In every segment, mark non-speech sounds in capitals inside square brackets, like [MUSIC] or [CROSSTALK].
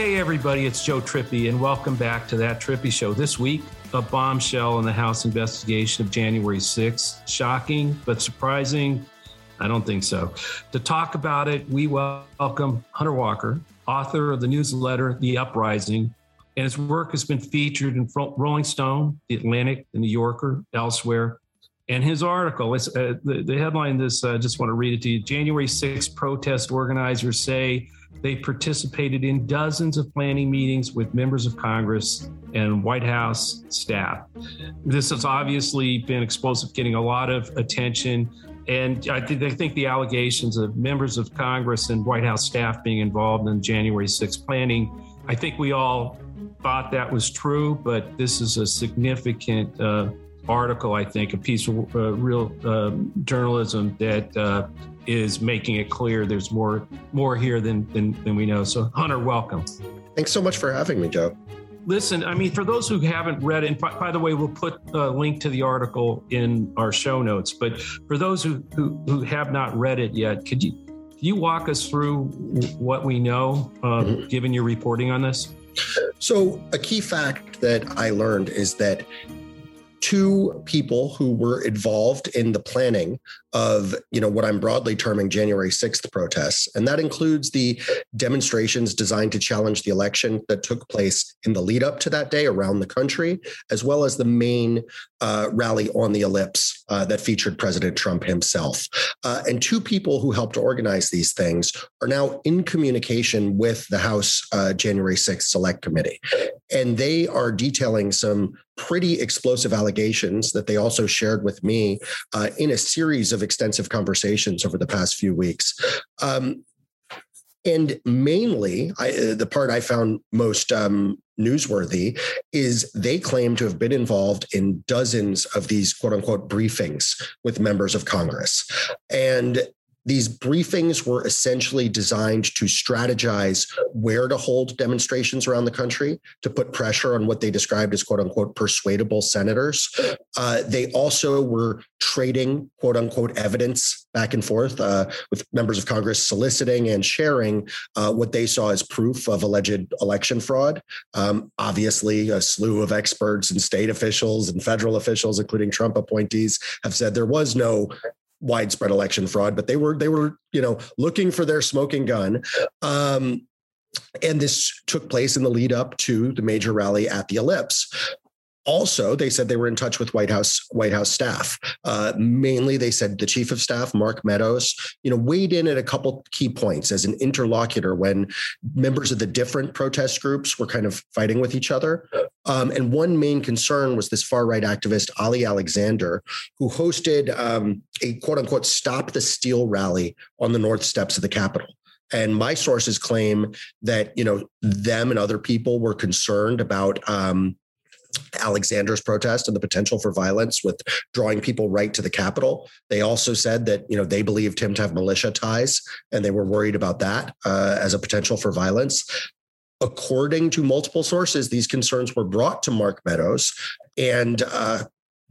Hey, everybody, it's Joe Trippi, and welcome back to That Trippi Show. This week, a bombshell in the House investigation of January 6th. Shocking, but surprising. I don't think so. To talk about it, we welcome Hunter Walker, author of the newsletter The Uprising, and his work has been featured in Rolling Stone, The Atlantic, The New Yorker, elsewhere. And his article, uh, the, the headline this, I uh, just want to read it to you. January 6th protest organizers say they participated in dozens of planning meetings with members of Congress and White House staff. This has obviously been explosive, getting a lot of attention. And I, th- I think the allegations of members of Congress and White House staff being involved in January 6th planning, I think we all thought that was true, but this is a significant uh, article, I think, a piece of uh, real uh, journalism that uh, is making it clear there's more more here than, than than we know. So Hunter, welcome. Thanks so much for having me, Joe. Listen, I mean, for those who haven't read it, and by, by the way, we'll put a link to the article in our show notes. But for those who who, who have not read it yet, could you could you walk us through what we know, uh, mm-hmm. given your reporting on this? So, a key fact that I learned is that two people who were involved in the planning of you know what i'm broadly terming january 6th protests. And that includes the demonstrations designed to challenge the election that took place in the lead up to that day around the country as well as the main uh, rally on the ellipse uh, that featured president trump himself uh, and two people who helped organize these things are now in communication with the house uh, january 6th select committee and they are detailing some pretty explosive allegations that they also shared with me uh, in a series of extensive conversations over the past few weeks. Um, and mainly, I, uh, the part I found most um, newsworthy is they claim to have been involved in dozens of these quote unquote briefings with members of Congress. And these briefings were essentially designed to strategize where to hold demonstrations around the country to put pressure on what they described as quote unquote persuadable senators. Uh, they also were trading quote unquote evidence back and forth uh, with members of Congress soliciting and sharing uh, what they saw as proof of alleged election fraud. Um, obviously, a slew of experts and state officials and federal officials, including Trump appointees, have said there was no widespread election fraud, but they were they were you know looking for their smoking gun. Um, and this took place in the lead up to the major rally at the Ellipse also they said they were in touch with white house white house staff. Uh, mainly they said the chief of staff mark meadows you know weighed in at a couple key points as an interlocutor when members of the different protest groups were kind of fighting with each other. Um, and one main concern was this far right activist ali alexander who hosted um, a quote unquote stop the Steal" rally on the north steps of the capitol. And my sources claim that you know them and other people were concerned about um, Alexander's protest and the potential for violence with drawing people right to the Capitol. They also said that you know they believed him to have militia ties, and they were worried about that uh, as a potential for violence. According to multiple sources, these concerns were brought to Mark Meadows, and uh,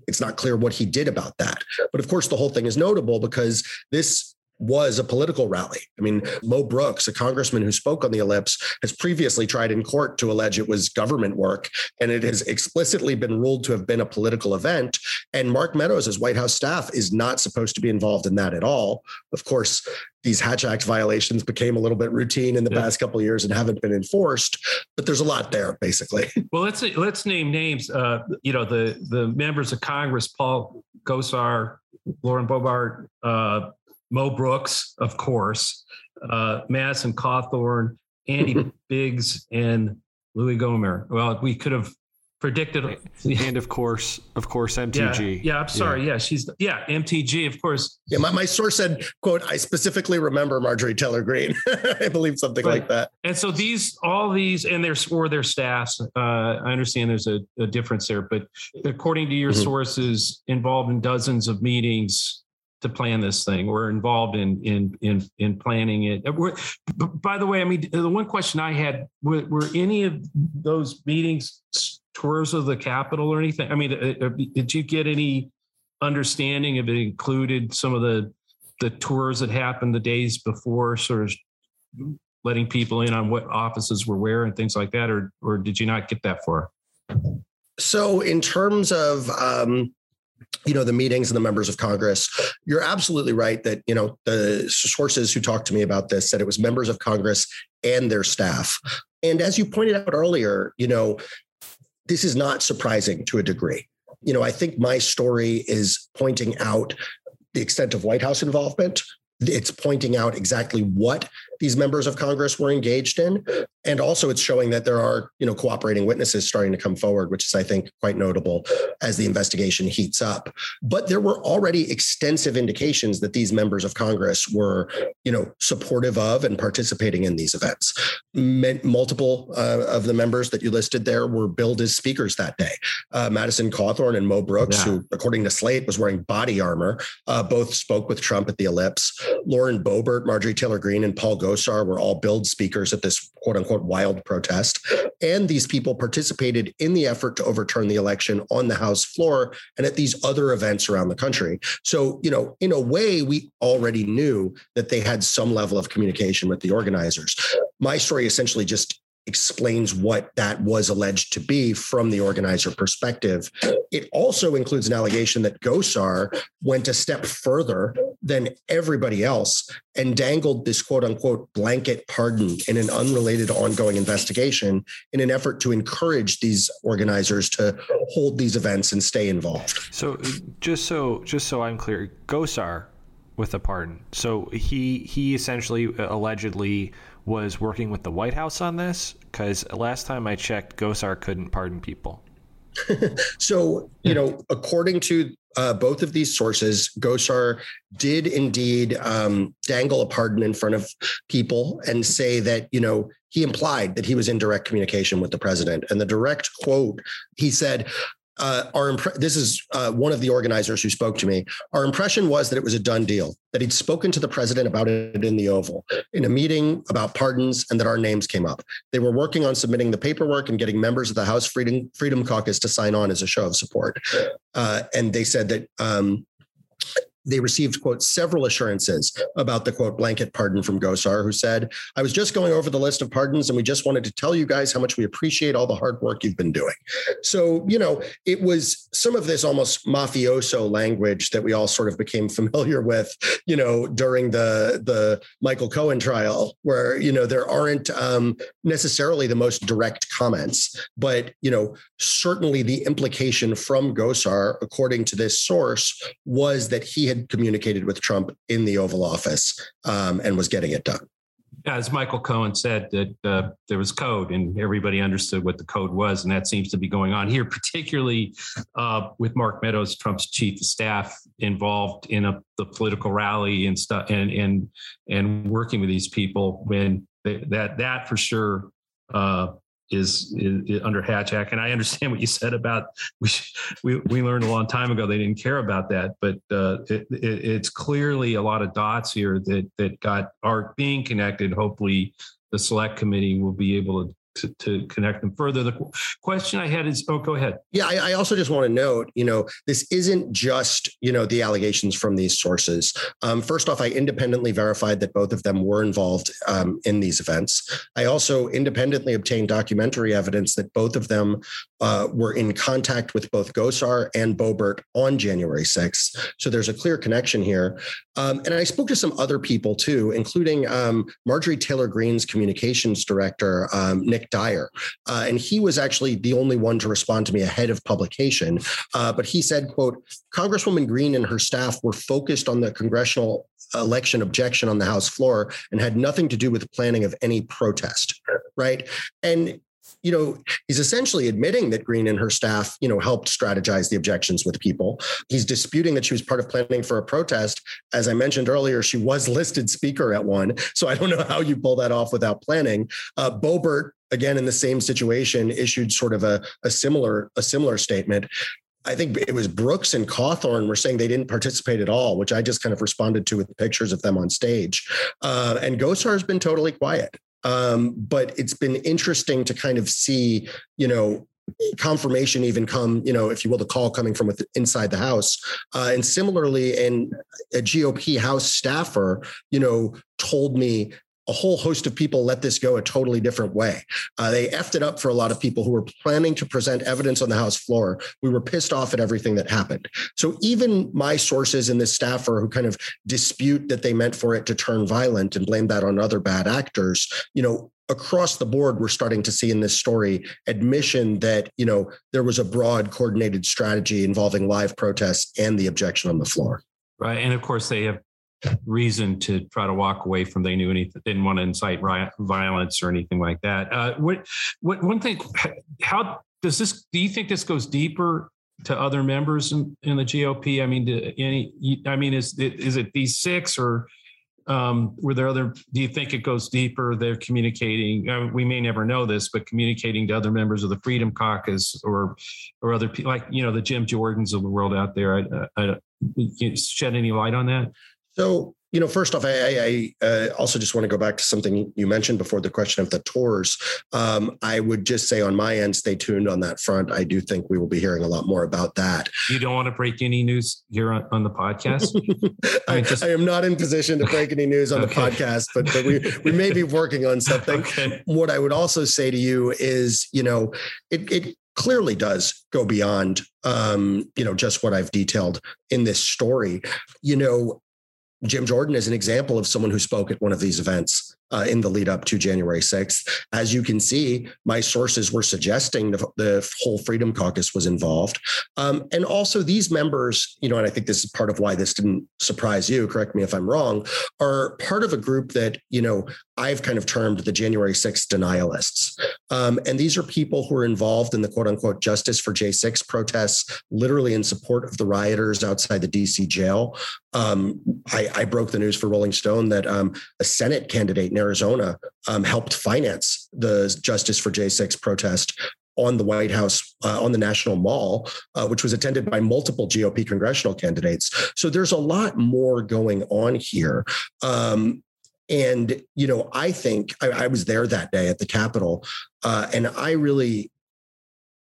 it's not clear what he did about that. But of course, the whole thing is notable because this was a political rally. I mean, Mo Brooks, a congressman who spoke on the ellipse, has previously tried in court to allege it was government work, and it has explicitly been ruled to have been a political event. And Mark Meadows, as White House staff, is not supposed to be involved in that at all. Of course, these Hatch Act violations became a little bit routine in the yeah. past couple of years and haven't been enforced, but there's a lot there, basically. [LAUGHS] Well, let's let's name names. Uh, you know, the the members of Congress, Paul Gosar, Lauren Boebert, uh, Mo Brooks, of course, uh, Madison Cawthorn, Andy [LAUGHS] Biggs, and Louie Gohmert. Well, we could have predicted and [LAUGHS] of course of course mtg yeah, yeah i'm sorry yeah. yeah. she's yeah mtg of course yeah my, my source said quote i specifically remember marjorie taylor greene [LAUGHS] i believe something right. like that and so these all these and their or their staffs uh, i understand there's a, a, difference there but according to your mm-hmm. sources involved in dozens of meetings to plan this thing we're involved in in in in planning it we're, by the way i mean the one question i had were, were any of those meetings tours of the Capitol or anything? I mean, uh, uh, did you get any understanding if it included some of the the tours that happened the days before, sort of letting people in on what offices were where and things like that, or or did you not get that far? So, in terms of um, you know the meetings and the members of congress you're absolutely right that you know the sources who talked to me about this said it was members of congress and their staff and as you pointed out earlier you know this is not surprising to a degree. You know, I think my story is pointing out the extent of White House involvement. It's pointing out exactly what these members of Congress were engaged in. And also it's showing that there are, you know, cooperating witnesses starting to come forward, which is, I think, quite notable as the investigation heats up. But there were already extensive indications that these members of Congress were, you know, supportive of and participating in these events. Multiple uh, of the members that you listed there were billed as speakers that day. Uh, Madison Cawthorn and Mo Brooks, yeah. who, according to Slate, was wearing body armor, uh, both spoke with Trump at the Ellipse. Lauren Boebert, Marjorie Taylor Greene, and Paul Gosar were all billed speakers at this quote unquote wild protest. And these people participated in the effort to overturn the election on the House floor and at these other events around the country. So, you know, in a way, we already knew that they had some level of communication with the organizers. My story essentially just explains what that was alleged to be from the organizer perspective. It also includes an allegation that Gosar went a step further than everybody else and dangled this quote unquote blanket pardon in an unrelated ongoing investigation in an effort to encourage these organizers to hold these events and stay involved. So just so just so I'm clear, Gosar with a pardon. So he he essentially uh, allegedly was working with the White House on this because last time I checked, Gosar couldn't pardon people. [LAUGHS] so, you know, according to uh, both of these sources, Gosar did indeed um, dangle a pardon in front of people and say that, you know, he implied that he was in direct communication with the president. And the direct quote, he said, uh, our this is uh, one of the organizers who spoke to me. Our impression was that it was a done deal, that he'd spoken to the president about it in the Oval in a meeting about pardons, and that our names came up. They were working on submitting the paperwork and getting members of the House Freedom Freedom Caucus to sign on as a show of support. Uh, and they said that um, they received, quote, several assurances about the, quote, blanket pardon from Gosar, who said, I was just going over the list of pardons and we just wanted to tell you guys how much we appreciate all the hard work you've been doing. So, you know, it was some of this almost mafioso language that we all sort of became [LAUGHS] familiar with, you know, during the, the Michael Cohen trial, where, you know, there aren't um, necessarily the most direct comments, but, you know, certainly the implication from Gosar, according to this source, was that he had communicated with Trump in the Oval Office um, and was getting it done. As Michael Cohen said, that uh, there was code and everybody understood what the code was, and that seems to be going on here, [LAUGHS] particularly uh, with Mark Meadows, Trump's chief of staff, involved in a, the political rally and stuff, and and and working with these people. When they, that that for sure uh, is, is, is, under Hatch Act. And I understand what you said about we, we, we learned a long time ago they didn't care about that, but uh, it, it, it's clearly a lot of dots here that that got are being connected. Hopefully, the select committee will be able to to, to connect them further. The question I had is, oh, go ahead. Yeah, I, I, also just want to note, you know, this isn't just, you know, the allegations from these sources. Um, first off, I independently verified that both of them were involved um, in these events. I also independently obtained documentary evidence that both of them uh, were in contact with both Gosar and Boebert on January 6th. So there's a clear connection here. Um, and I spoke to some other people too, including um, Marjorie Taylor Greene's communications director, um, Nick Dyer. Uh, and he was actually the only one to respond to me ahead of publication. Uh, but he said, quote, Congresswoman Greene and her staff were focused on the congressional election objection on the House floor and had nothing to do with planning of any protest. Right. And you know, he's essentially admitting that Greene and her staff, you know, helped strategize the objections with people. He's disputing that she was part of planning for a protest. As I mentioned earlier, she was [LAUGHS] listed speaker at one. So I don't know how you pull that off without planning. Uh, Boebert, again in the same situation, issued sort of a, a similar a similar statement. I think it was Brooks and Cawthorn were saying they didn't participate at all, which I just kind of responded to with pictures of them on stage. Uh, and Gosar has been totally quiet. Um, but it's been interesting to kind of see, you know, confirmation even come, you know, if you will, the call coming from inside the house. Uh, and similarly, and a GOP House staffer, you know, told me a whole host of people let this go a totally different way. Uh, they effed it up for a lot of people who were planning to present evidence on the House floor. We were pissed off at everything that happened. So even my sources and this staffer who kind of dispute that they meant for it to turn violent and blame that on other bad actors, you know, across the board we're starting to see in this story admission that you know there was a broad coordinated strategy involving live protests and the objection on the floor right and of course they have reason to try to walk away from they knew anything didn't want to incite riot, violence or anything like that. Uh, what what one thing how does this do you think this goes deeper to other members in, in the gop i mean any i mean is it is it these six or um, were there other do you think it goes deeper? They're communicating uh, we may never know this but communicating to other members of the freedom caucus or or other people like you know the jim jordans of the world out there I, I, I, shed any light on that so, you know, first off, I, I uh, also just want to go back to something you mentioned before the question of the tours. Um, I would just say on my end, stay tuned on that front. I do think we will be hearing a lot more about that. You don't want to break any news here on, on the podcast? [LAUGHS] I, mean, just... I, am not in position to break any news on [LAUGHS] okay. the podcast, but, but we, we may be working on something. [LAUGHS] Okay. What I would also say to you is, you know, it, it clearly does go beyond um, you know just what I've detailed in this story. You know, Jim Jordan is an example of someone who spoke at one of these events uh, in the lead up to January 6th. As you can see, my sources were suggesting the, the whole Freedom Caucus was involved. Um, and also, these members, you know, and I think this is part of why this didn't surprise you, correct me if I'm wrong, are part of a group that, you know, I've kind of termed the January 6th denialists. Um, and these are people who are involved in the quote unquote justice for J6 protests, literally in support of the rioters outside the DC jail. Um, I, I, broke the news for Rolling Stone that um, a Senate candidate Arizona um, helped finance the Justice for J6 protest on the White House, uh, on the National Mall, uh, which was attended by multiple GOP congressional candidates. So there's a lot more going on here. Um, and, you know, I think I, I, was there that day at the Capitol, uh, and I really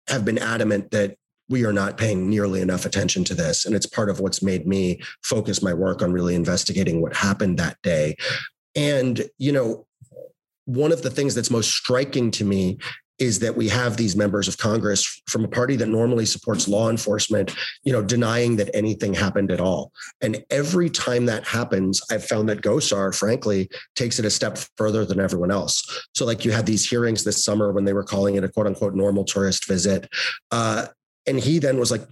have been adamant that we are not paying nearly enough attention to this. And it's part of what's made me focus my work on really investigating what happened that day. And, you know, one of the things that's most striking to me is that we have these members of Congress from a party that normally supports law enforcement, you know, denying that anything happened at all. And every time that happens, I've found that Gosar, frankly, takes it a step further than everyone else. So, like, you had these hearings this summer when they were calling it a quote unquote normal tourist visit. Uh, and he then was like,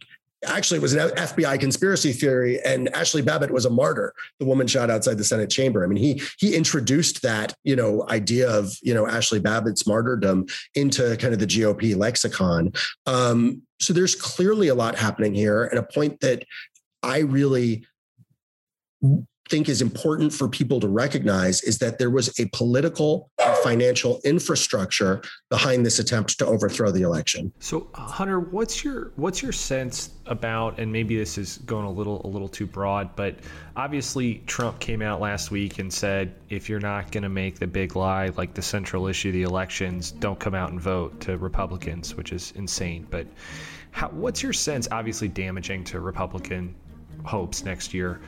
actually it was an FBI conspiracy theory and Ashli Babbitt was a martyr the woman shot outside the Senate chamber. I mean he he introduced that you know idea of you know Ashli Babbitt's martyrdom into kind of the GOP lexicon. Um, so there's clearly a lot happening here and a point that I really think is important for people to recognize is that there was a political financial infrastructure behind this attempt to overthrow the election. So uh, Hunter, what's your what's your sense about and maybe this is going a little a little too broad, but obviously Trump came out last week and said if you're not going to make the big lie like the central issue of the elections, don't come out and vote to Republicans, which is insane, but how, what's your sense obviously damaging to Republican hopes next year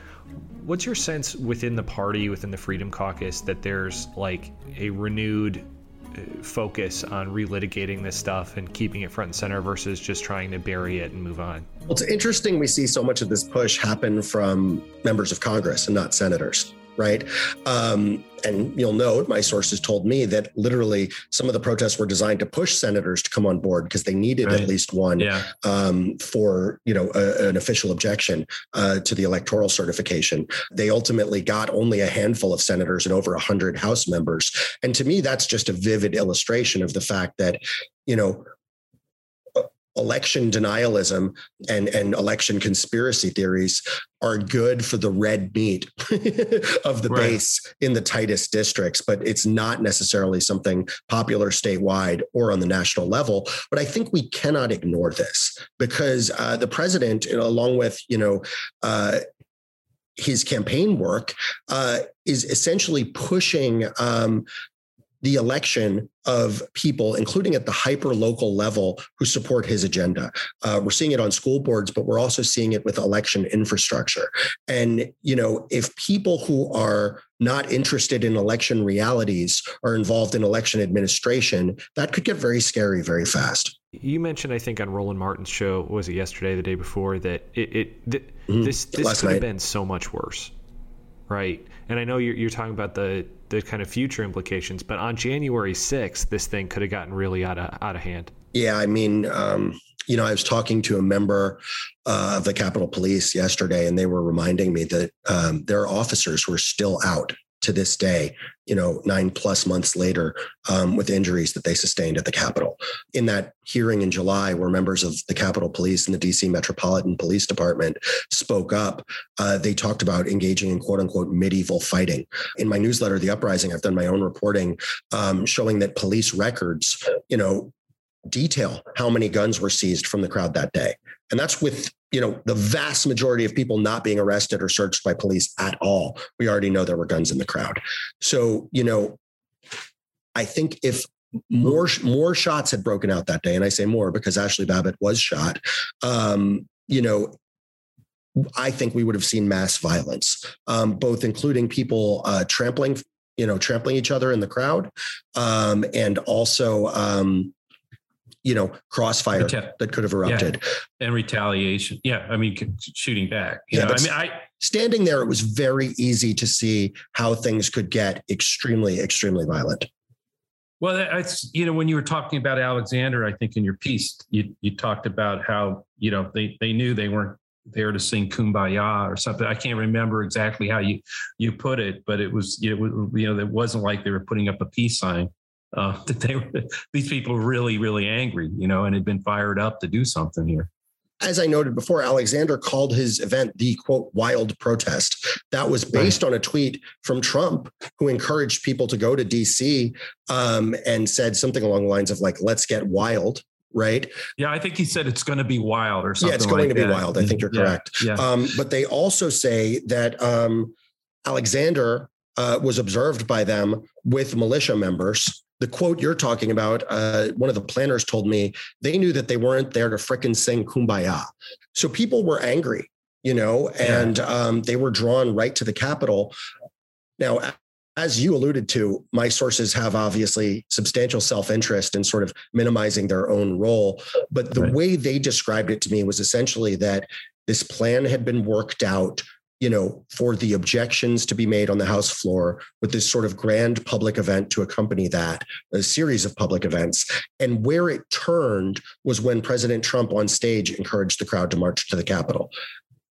what's your sense within the party, within the Freedom Caucus, that there's like a renewed uh, focus on relitigating this stuff and keeping it front and center versus just trying to bury it and move on? Well, it's interesting we see so much of this push happen from members of Congress and not senators. Right? Um, and you'll note my sources told me that literally some of the protests were designed to push senators to come on board because they needed right. at least one yeah. um, for you know a, an official objection uh, to the electoral certification. They ultimately got only a handful of senators and over hundred House members, and to me that's just a vivid illustration of the fact that you know election denialism and, and election conspiracy theories are good for the red meat [LAUGHS] of the right. base in the tightest districts, but it's not necessarily something popular statewide or on the national level. But I think we cannot ignore this because uh, the president, along with you know. Uh, his campaign work uh, is essentially pushing um, the election of people, including at the hyper local level, who support his agenda. Uh, we're seeing it on school boards, but we're also seeing it with election infrastructure. And, you know, if people who are not interested in election realities are involved in election administration, that could get very scary very fast. You mentioned, I think, on Roland Martin's show, was it yesterday, the day before, that it, it th- mm-hmm. this this Last could night. have been so much worse, right? And I know you're, you're talking about the the kind of future implications. But on January 6th, this thing could have gotten really out of out of hand. Yeah, I mean, um, you know, I was talking to a member uh, of the Capitol Police yesterday, and they were reminding me that um, there are officers were still out to this day, you know, nine plus months later, um, with injuries that they sustained at the Capitol. In that hearing in July, where members of the Capitol Police and the DC Metropolitan Police Department spoke up, uh, they talked about engaging in quote unquote medieval fighting. In my newsletter, The Uprising, I've done my own reporting um, showing that police records, you know, detail how many guns were seized from the crowd that day. And that's with you know the vast majority of people not being arrested or searched by police at all we already know there were guns in the crowd. So you know i think if more more shots had broken out that day and i say more because Ashli babbitt was shot um, you know i think we would have seen mass violence um, both including people uh, trampling you know trampling each other in the crowd um, and also um, you know crossfire Reta- that could have erupted. yeah. and retaliation. Yeah i mean shooting back you yeah, know i mean i standing there it was very easy to see how things could get extremely extremely violent. Well it's you know when you were talking about alexander i think in your piece you you talked about how you know they they knew they weren't there to sing kumbaya or something. I can't remember exactly how you you put it but it was you know, you know it wasn't like they were putting up a peace sign uh, [LAUGHS] that they were these people were really really angry, you know, and had been fired up to do something here. As I noted before, Alexander called his event the quote wild protest. That was based on a tweet from Trump, who encouraged people to go to DC um, and said something along the lines of like, "Let's get wild." right? Yeah, I think he said it's going to be wild or something. Yeah, it's going like to be that. wild. I think you're correct. Yeah, yeah. Um, but they also say that um, Alexander uh, was observed by them with militia members the quote you're talking about, uh, one of the planners told me they knew that they weren't there to fricking sing kumbaya. So people were angry, you know, and yeah. um, they were drawn right to the Capitol. Now, as you alluded to, my sources have obviously substantial self interest in sort of minimizing their own role. But the right. way they described it to me was essentially that this plan had been worked out you know, for the objections to be made on the House floor with this sort of grand public event to accompany that, a series of public events. And where it turned was when President Trump on stage encouraged the crowd to march to the Capitol.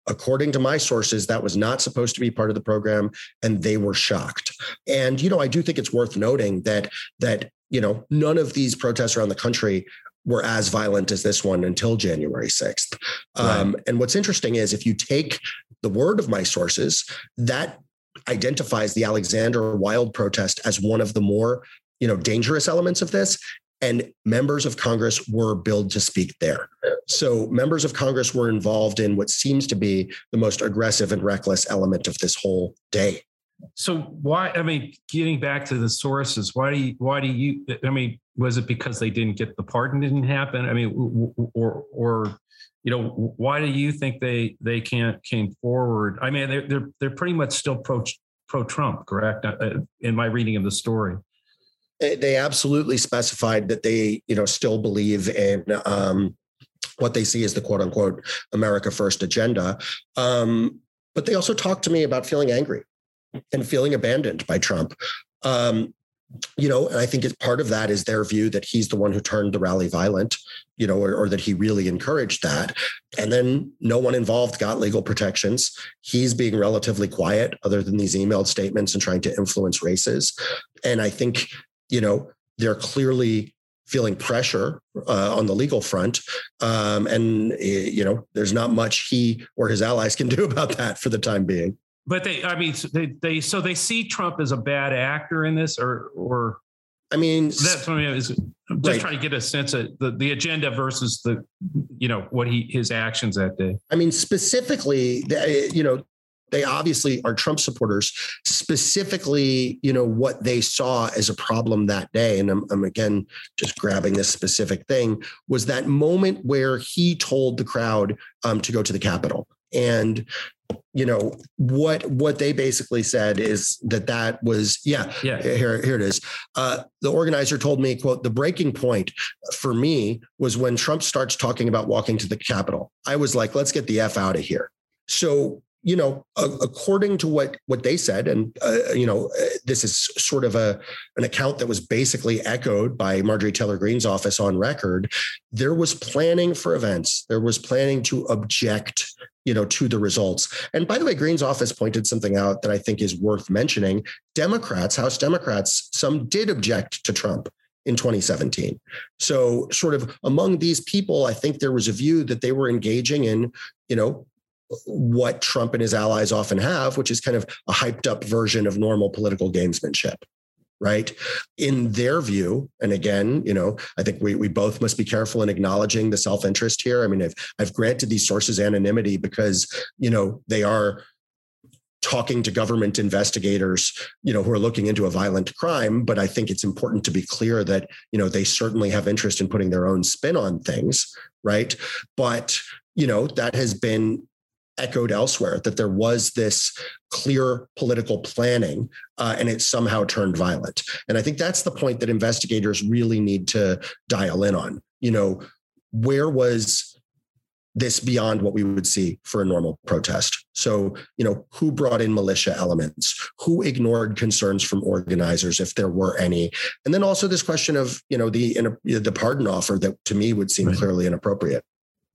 According to my sources, that was not supposed to be part of the program, and they were shocked. And you know, I do think it's worth noting that that you know none of these protests around the country were as violent as this one until January 6th. Right. Um, and what's interesting is if you take the word of my sources, that identifies the Alexander Wild protest as one of the more you know dangerous elements of this and members of congress were billed to speak there so members of congress were involved in what seems to be the most aggressive and reckless element of this whole day so why i mean getting back to the sources why do you why do you i mean was it because they didn't get the pardon didn't happen? I mean or or you know why do you think they they can't came forward? I mean they're they're, they're pretty much still pro pro trump correct? Uh, uh, in my reading of the story. They absolutely specified that they you know still believe in um, what they see as the quote unquote america first agenda. Um, but they also talked to me about feeling angry and feeling abandoned by Trump. Um, you know, and I think it's part of that is their view that he's the one who turned the rally violent, you know, or, or, that he really encouraged that. And then no one involved got legal protections. He's being relatively quiet, other than these emailed statements and trying to influence races. And I think, you know, they're clearly feeling pressure uh, on the legal front. Um, and, eh, you know, there's not much he or his allies can do [LAUGHS] about that for the time being. But they, I mean, they, they, so they see Trump as a bad actor in this, or, or, I mean, that's what I mean. Is just right. trying to get a sense of the, the agenda versus the, you know, what he his actions that day. I mean, specifically, you know, they obviously are Trump supporters. Specifically, you know, what they saw as a problem that day, and I'm, I'm again just grabbing this specific thing, was that moment where he told the crowd um, to go to the Capitol. And you know what what they basically said is that that was yeah yeah. here here it is. Uh, the organizer told me quote the breaking point for me was when trump starts talking about walking to the capitol. I was like let's get the f out of here. So you know, according to what what they said, and uh, you know, uh, this is sort of a an account that was basically echoed by Marjorie Taylor Greene's office on record. There was planning for events. There was planning to object, you know, to the results. And by the way, Greene's office pointed something out that I think is worth mentioning. Democrats, House Democrats, some did object to Trump in 2017. So, sort of among these people, I think there was a view that they were engaging in, you know, what Trump and his allies often have, which is kind of a hyped up version of normal political gamesmanship. Right. In their view, and again, you know, I think we, we both must be careful in acknowledging the self interest here. I mean, I've, I've granted these sources anonymity because, you know, they are talking to government investigators you know who are looking into a violent crime but i think it's important to be clear that you know they certainly have interest in putting their own spin on things right but you know that has been echoed elsewhere that there was this clear political planning uh, and it somehow turned violent. And i think that's the point that investigators really need to dial in on. You know where was this beyond what we would see for a normal protest? So you know who brought in militia elements? Who ignored concerns from organizers if there were any? And then also this question of you know the the pardon offer that to me would seem right. clearly inappropriate.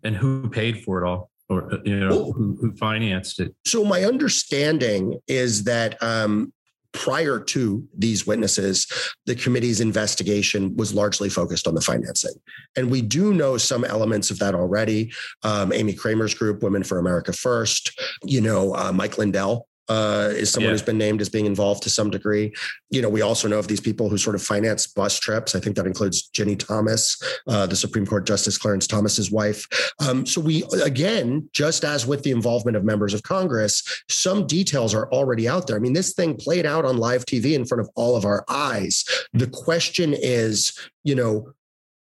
And who paid for it all or uh, you know who, who, financed it. So my understanding is that um, prior to these witnesses the committee's investigation was largely focused on the financing. And we do know some elements of that already. Um, amy kremer's group women for america first you know uh, mike lindell uh, is someone yeah. who's been named as being involved to some degree. You know, we also know of these people who sort of finance bus trips. I think that includes Ginni Thomas, uh, the Supreme Court Justice Clarence Thomas's wife. Um, so we, again, just as with the involvement of members of Congress, some details are already out there. I mean, this thing played out on live TV in front of all of our eyes. The question is, you know,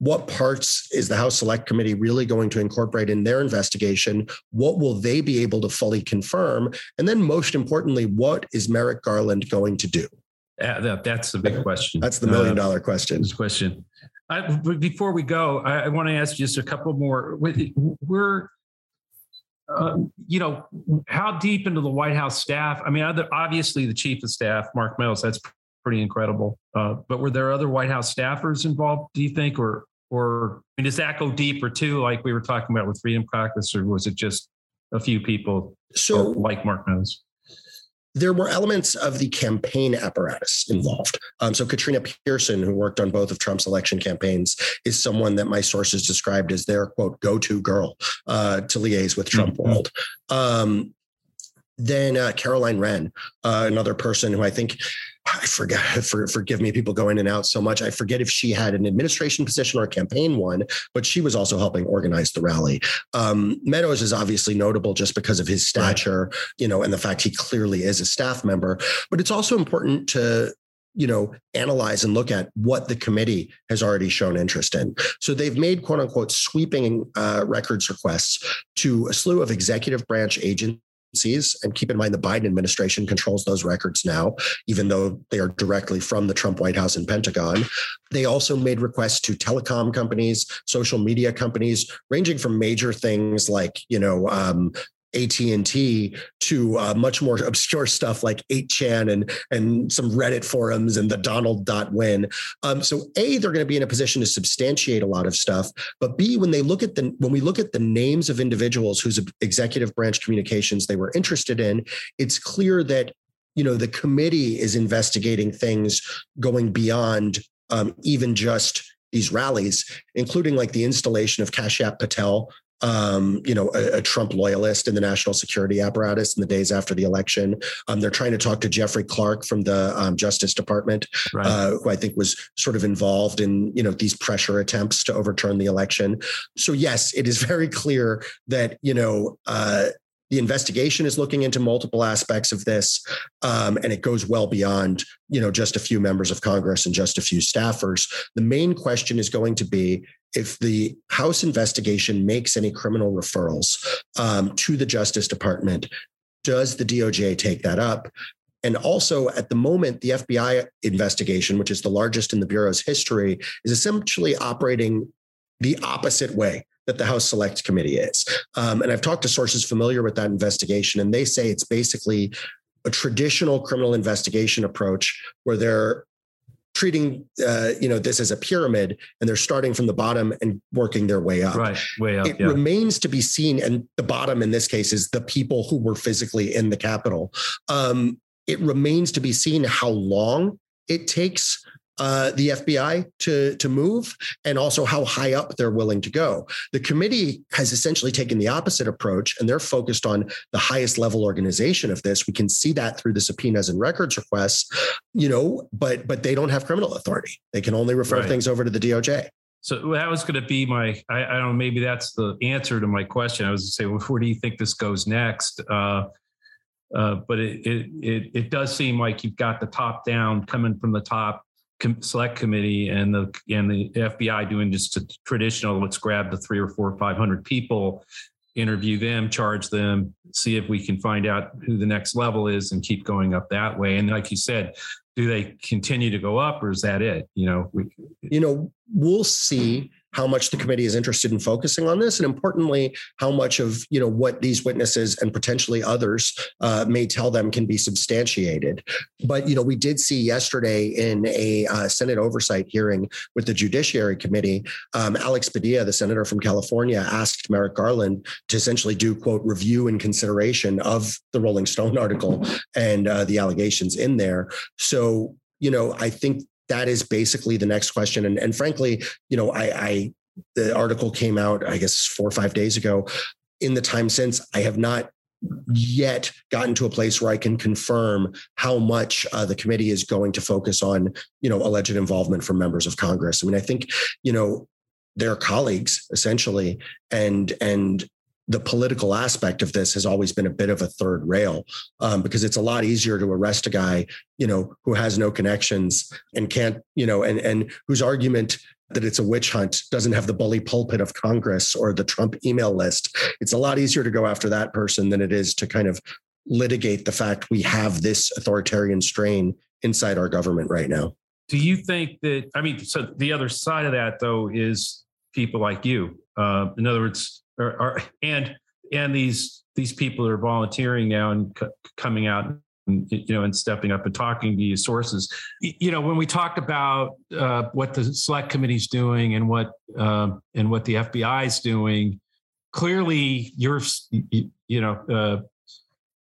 what parts is the House Select Committee really going to incorporate in their investigation? What will they be able to fully confirm? And then, most importantly, what is Merrick Garland going to do? Uh, that, that's the big question. That's the million dollar uh, question. Question. I, before we go, I, I, want to ask just a couple more. We're, uh, you know, how deep into the White House staff? I mean, obviously the chief of staff, Mark Meadows, that's pretty incredible. Uh, but were there other White House staffers involved? Do you think, or or I mean, does that go deeper too, like we were talking about with Freedom Caucus, or was it just a few people so like Mark knows? There were elements of the campaign apparatus involved. Um, so Katrina Pearson, who worked on both of Trump's election campaigns, is someone that my sources described as their quote go-to girl uh, to liaise with Trump mm-hmm. world. Um, then uh, Caroline Wren, uh, another person who I think I forget, [LAUGHS] for, forgive me, people go in and out so much. I forget if she had an administration position or a campaign one, but she was also helping organize the rally. Um, Meadows is obviously notable just because of his stature, right. you know, and the fact he clearly is a staff member. But it's also important to you know analyze and look at what the committee has already shown interest in so they've made quote unquote sweeping uh, records requests to a slew of executive branch agents and keep in mind the Biden administration controls those records now, even though they are directly from the Trump White House and Pentagon. They also made requests to telecom companies, social media companies, ranging from major things like, you know, um, AT&T to uh, much more obscure stuff like 8chan and, and some Reddit forums and the Donald dot win. Um, so A, they're going to be in a position to substantiate a lot of stuff. But B, when they look at the when we look at the names of individuals whose executive branch communications they were interested in, it's clear that you know the committee is investigating things going beyond um, even just these rallies, including like the installation of Kashyap Patel um, you know, a, a, Trump loyalist in the national security apparatus in the days after the election. Um, they're trying to talk to Jeffrey Clark from the um, Justice Department, right. uh, who I think was sort of involved in, you know, these pressure attempts to overturn the election. So yes, it is [LAUGHS] very clear that, you know, uh, the investigation is looking into multiple aspects of this, um, and it goes well beyond, you know, just a few members of Congress and just a few staffers. The main question is going to be if the House investigation makes any criminal referrals um, to the Justice Department, does the DOJ take that up? And also, at the moment, the FBI investigation, which is the largest in the Bureau's history, is essentially operating the opposite way that the House Select Committee is. Um, and I've talked to sources familiar with that investigation, and they say it's basically a traditional criminal investigation approach where they're treating uh, you know this as a pyramid and they're starting from the bottom and working their way up right way up it yeah. remains to be seen and the bottom in this case is the people who were physically in the capitol um, it remains to be seen how long it takes uh, the FBI to, to move and also how high up they're willing to go. The committee has essentially taken the opposite approach and they're focused on the highest level organization of this. We can see that through the subpoenas and records requests, you know, but but they don't have criminal authority. They can only refer right. things over to the DOJ. So that was going to be my, I, I, don't know, maybe that's the answer to my question. I was to say, well, where do you think this goes next? Uh, uh, but it, it, it, it does seem like you've got the top down coming from the top select committee and the and the FBI doing just a traditional let's grab the three or four or five hundred people, interview them, charge them, see if we can find out who the next level is, and keep going up that way. And like you said, do they continue to go up, or is that it? You know, we, you know, we'll see how much the committee is interested in focusing on this, and importantly, how much of you know what these witnesses and potentially others uh, may tell them can be substantiated. But you know, we did see yesterday in a uh, Senate oversight hearing with the Judiciary Committee, um, Alex Padilla, the senator from California, asked Merrick Garland to essentially do quote review and consideration of the Rolling Stone article and uh, the allegations in there. So you know, I think that is basically the next question. And, and frankly, you know, I, I the article came out, I guess, four or five days ago. In the time since, I have not yet gotten to a place where I can confirm how much uh, the committee is going to focus on, you know, alleged involvement from members of Congress. I mean, I think, you know, their colleagues essentially, and and the political aspect of this has always been a bit of a third rail um, because it's a lot easier to arrest a guy, you know, who has no connections and can't, you know, and and whose argument that it's a witch hunt doesn't have the bully pulpit of Congress or the Trump email list. It's a lot easier to go after that person than it is to kind of litigate the fact we have this authoritarian strain inside our government right now. Do you think that? I mean, so the other side of that though is people like you. Uh, in other words, and and these these people are volunteering now and c- coming out and, you know and stepping up and talking to these sources. You know when we talk about uh, what the select committee is doing and what uh, and what the fbi is doing clearly you're you know uh,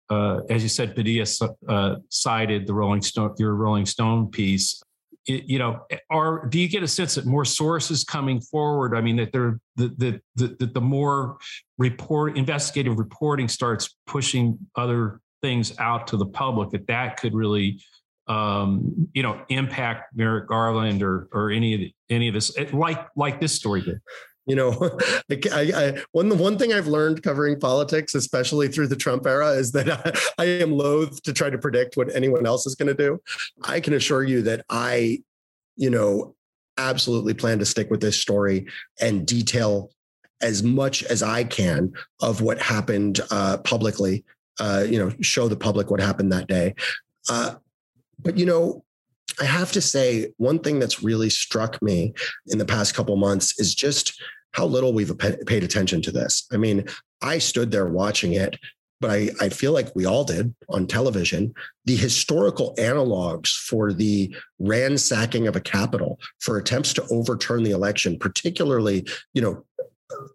uh, as you said, Padilla uh, cited the Rolling Stone, your Rolling Stone piece you know, are do you get a sense that more sources coming forward? I mean, that they're the the the, the more report investigative reporting starts pushing other things out to the public, that that could really um, you know impact Merrick Garland or or any of the, any of this like like this story did. You know, [LAUGHS] I, I, one the one thing I've learned covering politics, especially through the Trump era, is that [LAUGHS] I, I am loath to try to predict what anyone else is going to do. I can assure you that I, you know, absolutely plan to stick with this story and detail as much as I can of what happened uh, publicly. Uh, you know, show the public what happened that day. Uh, but you know, I have to say, one thing that's really struck me in the past couple months is just how little we've paid attention to this. I mean, I stood there watching it but I, I feel like we all did on television, the historical analogs for the ransacking of a capital, for attempts to overturn the election, particularly, you know,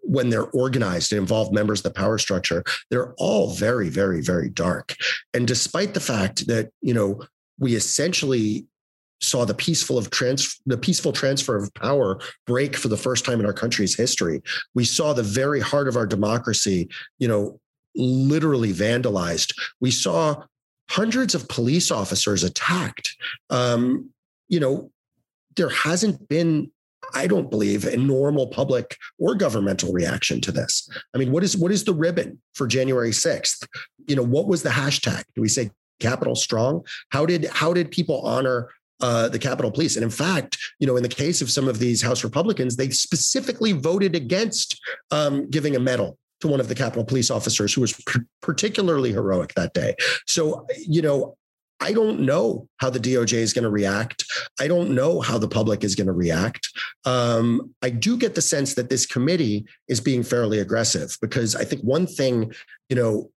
when they're organized and involve members of the power structure, they're all very, very, very dark. And despite the fact that, you know, we essentially saw the peaceful of trans the peaceful transfer of power break for the first time in our country's history. We saw the very heart of our democracy, you know, literally vandalized. We saw hundreds of police officers attacked. Um, you know, there hasn't been I don't believe a normal public or governmental reaction to this. I mean, what is what is the ribbon for January 6th? You know, what was the hashtag? Do we say capital strong? How did how did people honor uh, the Capitol Police. And in fact, you know, in the case of some of these House Republicans, they specifically voted against um, giving a medal to one of the Capitol Police officers who was particularly heroic that day. So, you know, I don't know how the DOJ is going to react. I don't know how the public is going to react. Um, I do get the sense that this committee is being fairly aggressive because I think one thing, you know,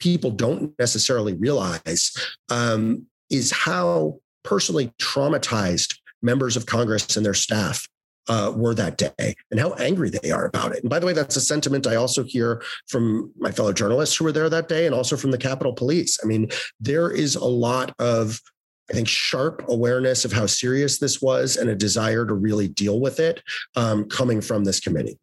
people don't necessarily realize um, is how personally traumatized members of Congress and their staff uh, were that day and how angry they are about it. And by the way, that's a sentiment I also hear from my fellow journalists who were there that day and also from the Capitol Police. I mean, there is a lot of I think sharp awareness of how serious this was and a desire to really deal with it um, coming from this committee.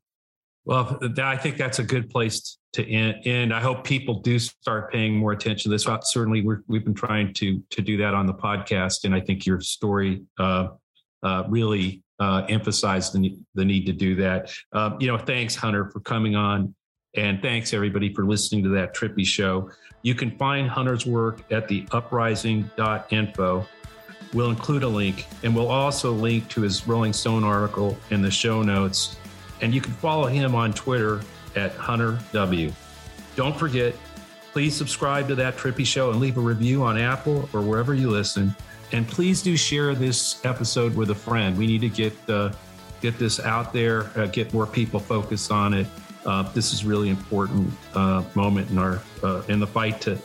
Well, I think that's a good place to end. And I hope people do start paying more attention to this. Certainly, we have been trying to to do that on the podcast, and I think your story uh, uh, really uh, emphasized the, the need to do that. Um, you know, thanks Hunter for coming on, and thanks everybody for listening to that Trippy show. You can find Hunter's work at the uprising.info. We'll include a link, and we'll also link to his Rolling Stone article in the show notes. And you can follow him on Twitter at Hunter W. Don't forget, please subscribe to that Trippy Show and leave a review on Apple or wherever you listen. And please do share this episode with a friend. We need to get uh, get this out there, uh, get more people focused on it. Uh, this is really important uh, moment in our uh, in the fight to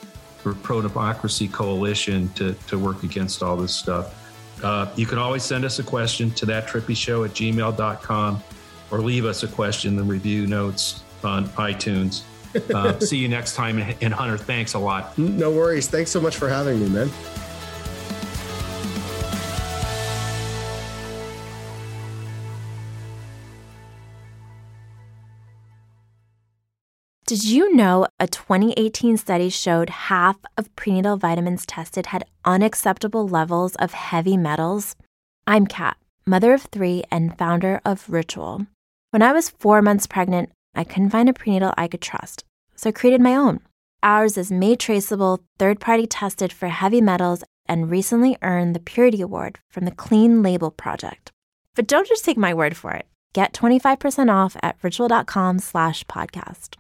pro democracy coalition to to work against all this stuff. Uh, you can always send us a question to that trippy show at gmail.com or leave us a question in the review notes on iTunes. Uh, [LAUGHS] see you next time. And Hunter, thanks a lot. No worries. Thanks so much for having me, man. Did you know a 2018 study showed half of prenatal vitamins tested had unacceptable levels of heavy metals? I'm Kat, mother of three and founder of Ritual. When I was four months pregnant, I couldn't find a prenatal I could trust, so I created my own. Ours is made traceable, third party tested for heavy metals, and recently earned the Purity Award from the Clean Label Project. But don't just take my word for it. Get 25% off at ritual.com slash podcast.